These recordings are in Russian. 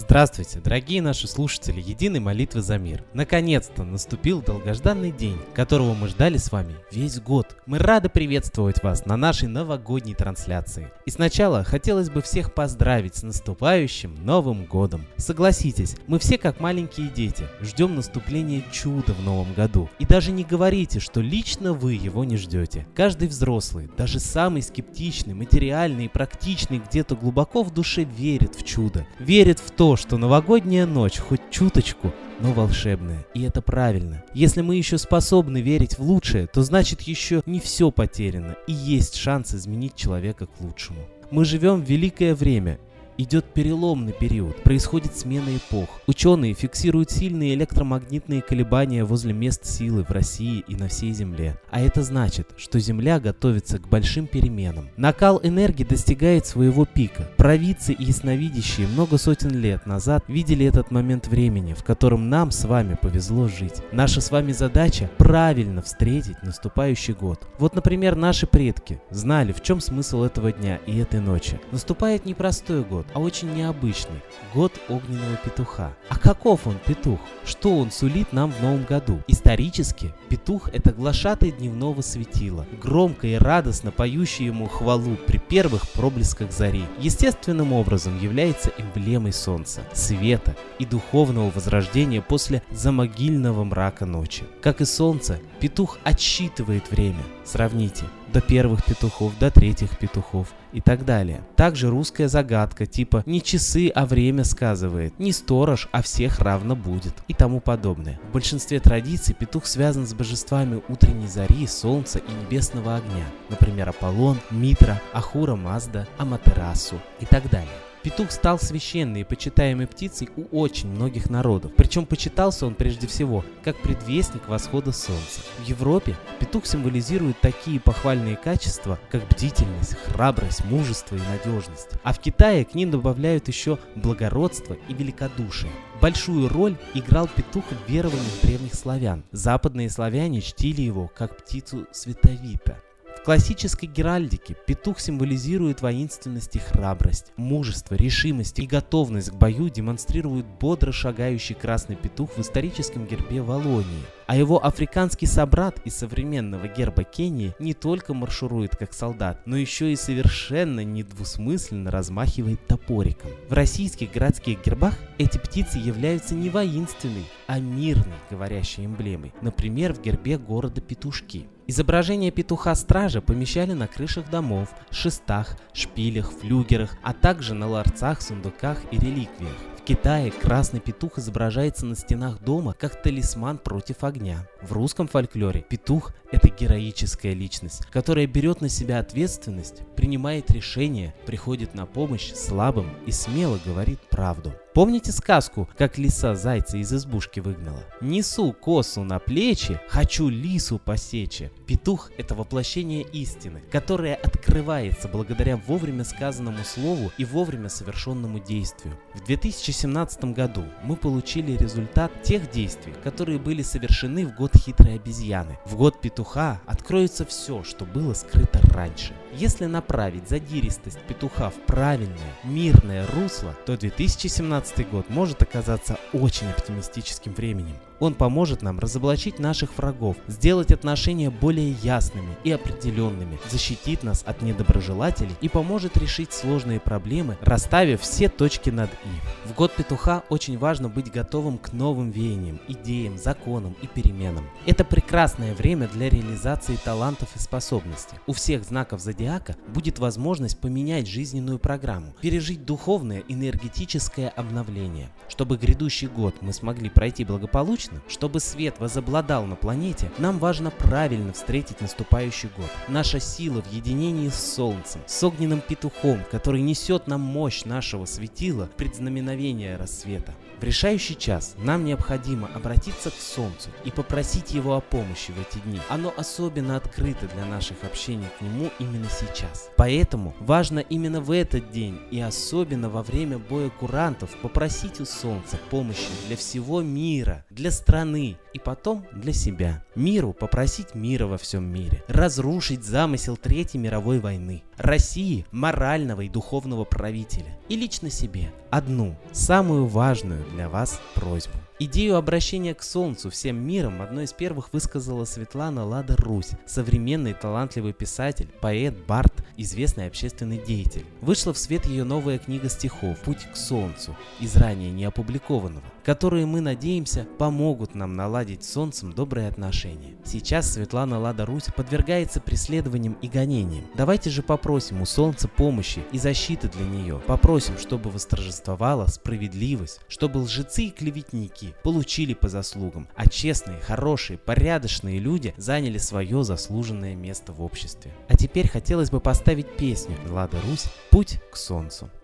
Здравствуйте, дорогие наши слушатели Единой молитвы за мир. Наконец-то наступил долгожданный день, которого мы ждали с вами весь год. Мы рады приветствовать вас на нашей новогодней трансляции. И сначала хотелось бы всех поздравить с наступающим Новым Годом. Согласитесь, мы все как маленькие дети ждем наступления чуда в Новом году. И даже не говорите, что лично вы его не ждете. Каждый взрослый, даже самый скептичный, материальный и практичный где-то глубоко в душе верит в чудо, верит в то, что новогодняя ночь хоть чуточку, но волшебная. И это правильно. Если мы еще способны верить в лучшее, то значит еще не все потеряно и есть шанс изменить человека к лучшему. Мы живем в великое время, идет переломный период, происходит смена эпох. Ученые фиксируют сильные электромагнитные колебания возле мест силы в России и на всей Земле. А это значит, что Земля готовится к большим переменам. Накал энергии достигает своего пика. Провидцы и ясновидящие много сотен лет назад видели этот момент времени, в котором нам с вами повезло жить. Наша с вами задача правильно встретить наступающий год. Вот, например, наши предки знали, в чем смысл этого дня и этой ночи. Наступает непростой год, а очень необычный – год огненного петуха. А каков он петух? Что он сулит нам в новом году? Исторически, петух – это глашатый дневного светила, громко и радостно поющий ему хвалу при первых проблесках зари. Естественным образом является эмблемой солнца, света и духовного возрождения после замогильного мрака ночи. Как и солнце, петух отсчитывает время. Сравните, до первых петухов, до третьих петухов и так далее. Также русская загадка типа «не часы, а время сказывает», «не сторож, а всех равно будет» и тому подобное. В большинстве традиций петух связан с божествами утренней зари, солнца и небесного огня, например, Аполлон, Митра, Ахура Мазда, Аматерасу и так далее. Петух стал священной и почитаемой птицей у очень многих народов. Причем почитался он прежде всего как предвестник восхода солнца. В Европе петух символизирует такие похвальные качества, как бдительность, храбрость, мужество и надежность. А в Китае к ним добавляют еще благородство и великодушие. Большую роль играл петух в верованиях древних славян. Западные славяне чтили его как птицу световита. В классической геральдике петух символизирует воинственность и храбрость, мужество, решимость и готовность к бою демонстрирует бодро шагающий красный петух в историческом гербе Волонии. А его африканский собрат из современного герба Кении не только марширует как солдат, но еще и совершенно недвусмысленно размахивает топориком. В российских городских гербах эти птицы являются не воинственной, а мирной говорящей эмблемой, например, в гербе города Петушки. Изображение петуха-стража помещали на крышах домов, шестах, шпилях, флюгерах, а также на ларцах, сундуках и реликвиях. В Китае красный петух изображается на стенах дома как талисман против огня. В русском фольклоре петух – это героическая личность, которая берет на себя ответственность, принимает решения, приходит на помощь слабым и смело говорит правду. Помните сказку, как лиса зайца из избушки выгнала? Несу косу на плечи, хочу лису посечь. Петух – это воплощение истины, которая открывается благодаря вовремя сказанному слову и вовремя совершенному действию. В 2017 году мы получили результат тех действий, которые были совершены в год хитрой обезьяны. В год петуха откроется все, что было скрыто раньше. Если направить задиристость петуха в правильное, мирное русло, то 2017 год может оказаться очень оптимистическим временем. Он поможет нам разоблачить наших врагов, сделать отношения более ясными и определенными, защитит нас от недоброжелателей и поможет решить сложные проблемы, расставив все точки над «и». В год петуха очень важно быть готовым к новым веяниям, идеям, законам и переменам. Это прекрасное время для реализации талантов и способностей. У всех знаков зодиака будет возможность поменять жизненную программу, пережить духовное энергетическое обновление. Чтобы грядущий год мы смогли пройти благополучно, Конечно, чтобы свет возобладал на планете, нам важно правильно встретить наступающий год. Наша сила в единении с Солнцем, с огненным петухом, который несет нам мощь нашего светила, предзнаменовения рассвета. В решающий час нам необходимо обратиться к Солнцу и попросить его о помощи в эти дни. Оно особенно открыто для наших общений к нему именно сейчас. Поэтому важно именно в этот день и особенно во время боя курантов попросить у Солнца помощи для всего мира, для страны и потом для себя. Миру попросить мира во всем мире, разрушить замысел Третьей мировой войны, России морального и духовного правителя и лично себе одну, самую важную для вас просьбу. Идею обращения к Солнцу всем миром одной из первых высказала Светлана Лада Русь, современный талантливый писатель, поэт, бард, известный общественный деятель. Вышла в свет ее новая книга стихов «Путь к Солнцу» из ранее не опубликованного, которые, мы надеемся, помогут нам наладить с Солнцем добрые отношения. Сейчас Светлана Лада Русь подвергается преследованиям и гонениям. Давайте же попросим у Солнца помощи и защиты для нее. Попросим, чтобы восторжествовала справедливость, чтобы лжецы и клеветники получили по заслугам, а честные, хорошие, порядочные люди заняли свое заслуженное место в обществе. А теперь хотелось бы поставить песню Лада Русь «Путь к солнцу». Солнцу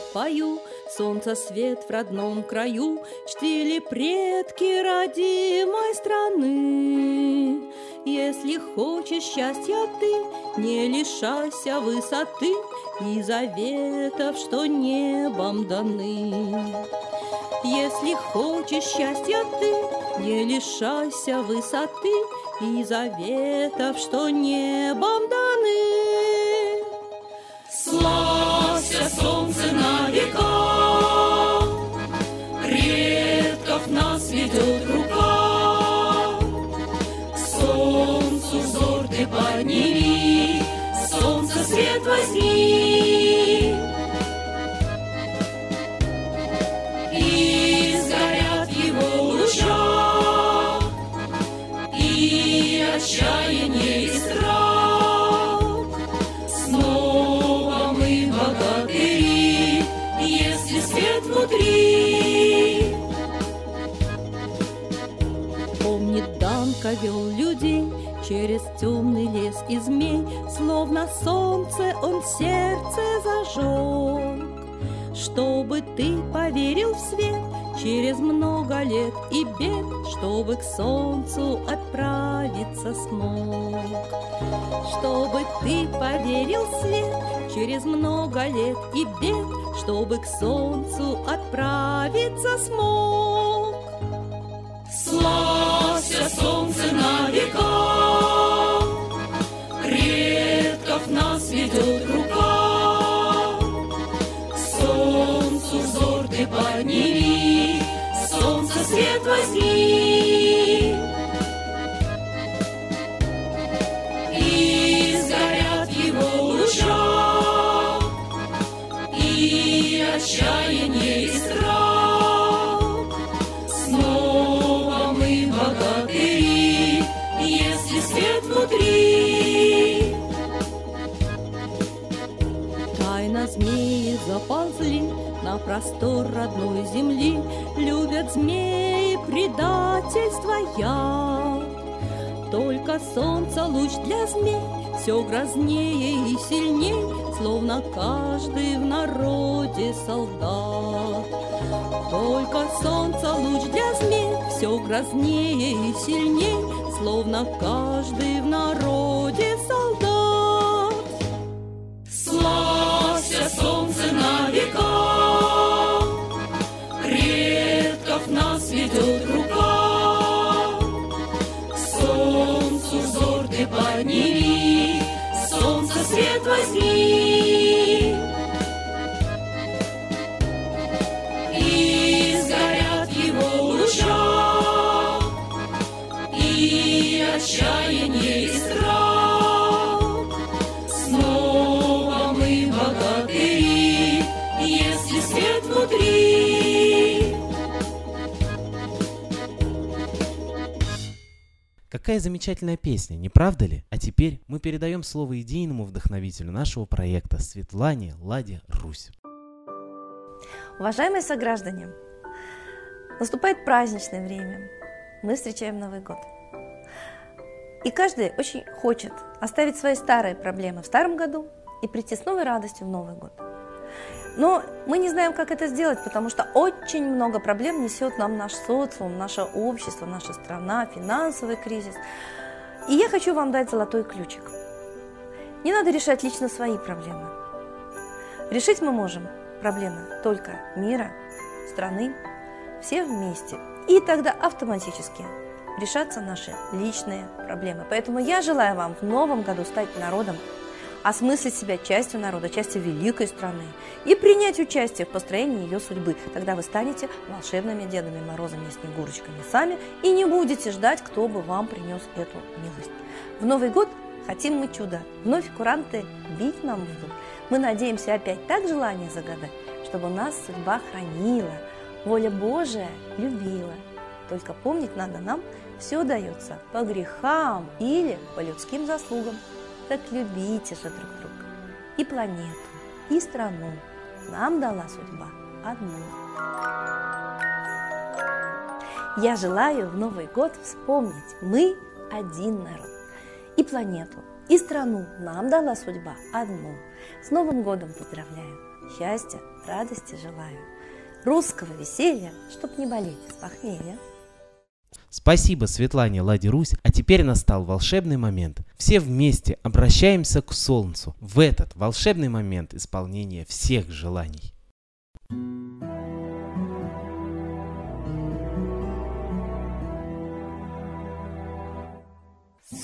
пою, Солнца свет в родном краю Чтили предки родимой страны. Если хочешь счастья ты, Не лишайся высоты И заветов, что небом даны. Если хочешь счастья ты, Не лишайся высоты И заветов, что небом даны. Славься, Данка вел людей через темный лес и змей, Словно солнце он сердце зажег. Чтобы ты поверил в свет через много лет и бед, Чтобы к солнцу отправиться смог. Чтобы ты поверил в свет через много лет и бед, Чтобы к солнцу отправиться смог. Славься, солнце на века, на простор родной земли, Любят змеи предательство яд. Только солнце луч для змей все грознее и сильней, Словно каждый в народе солдат. Только солнце луч для змей все грознее и сильней, Словно каждый в народе нас Какая замечательная песня, не правда ли? А теперь мы передаем слово идейному вдохновителю нашего проекта Светлане Ладе Русь. Уважаемые сограждане, наступает праздничное время. Мы встречаем Новый год. И каждый очень хочет оставить свои старые проблемы в старом году и прийти с новой радостью в Новый год. Но мы не знаем, как это сделать, потому что очень много проблем несет нам наш социум, наше общество, наша страна, финансовый кризис. И я хочу вам дать золотой ключик. Не надо решать лично свои проблемы. Решить мы можем проблемы только мира, страны, все вместе. И тогда автоматически решатся наши личные проблемы. Поэтому я желаю вам в новом году стать народом, осмыслить себя частью народа, частью великой страны и принять участие в построении ее судьбы. Тогда вы станете волшебными Дедами Морозами и Снегурочками сами и не будете ждать, кто бы вам принес эту милость. В Новый год хотим мы чуда. Вновь куранты бить нам будут. Мы надеемся опять так желание загадать, чтобы нас судьба хранила, воля Божия любила. Только помнить надо нам, все дается по грехам или по людским заслугам. Так любите же друг друга. И планету, и страну нам дала судьба одну. Я желаю в Новый год вспомнить, мы один народ. И планету, и страну нам дала судьба одну. С Новым годом поздравляю, счастья, радости желаю. Русского веселья, чтоб не болеть с похмелья. Спасибо Светлане Ладе Русь, а теперь настал волшебный момент. Все вместе обращаемся к Солнцу в этот волшебный момент исполнения всех желаний.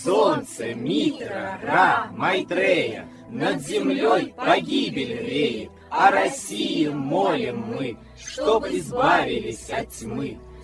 Солнце, Митра, Ра, Майтрея, Над землей погибель реет, О России молим мы, Чтоб избавились от тьмы.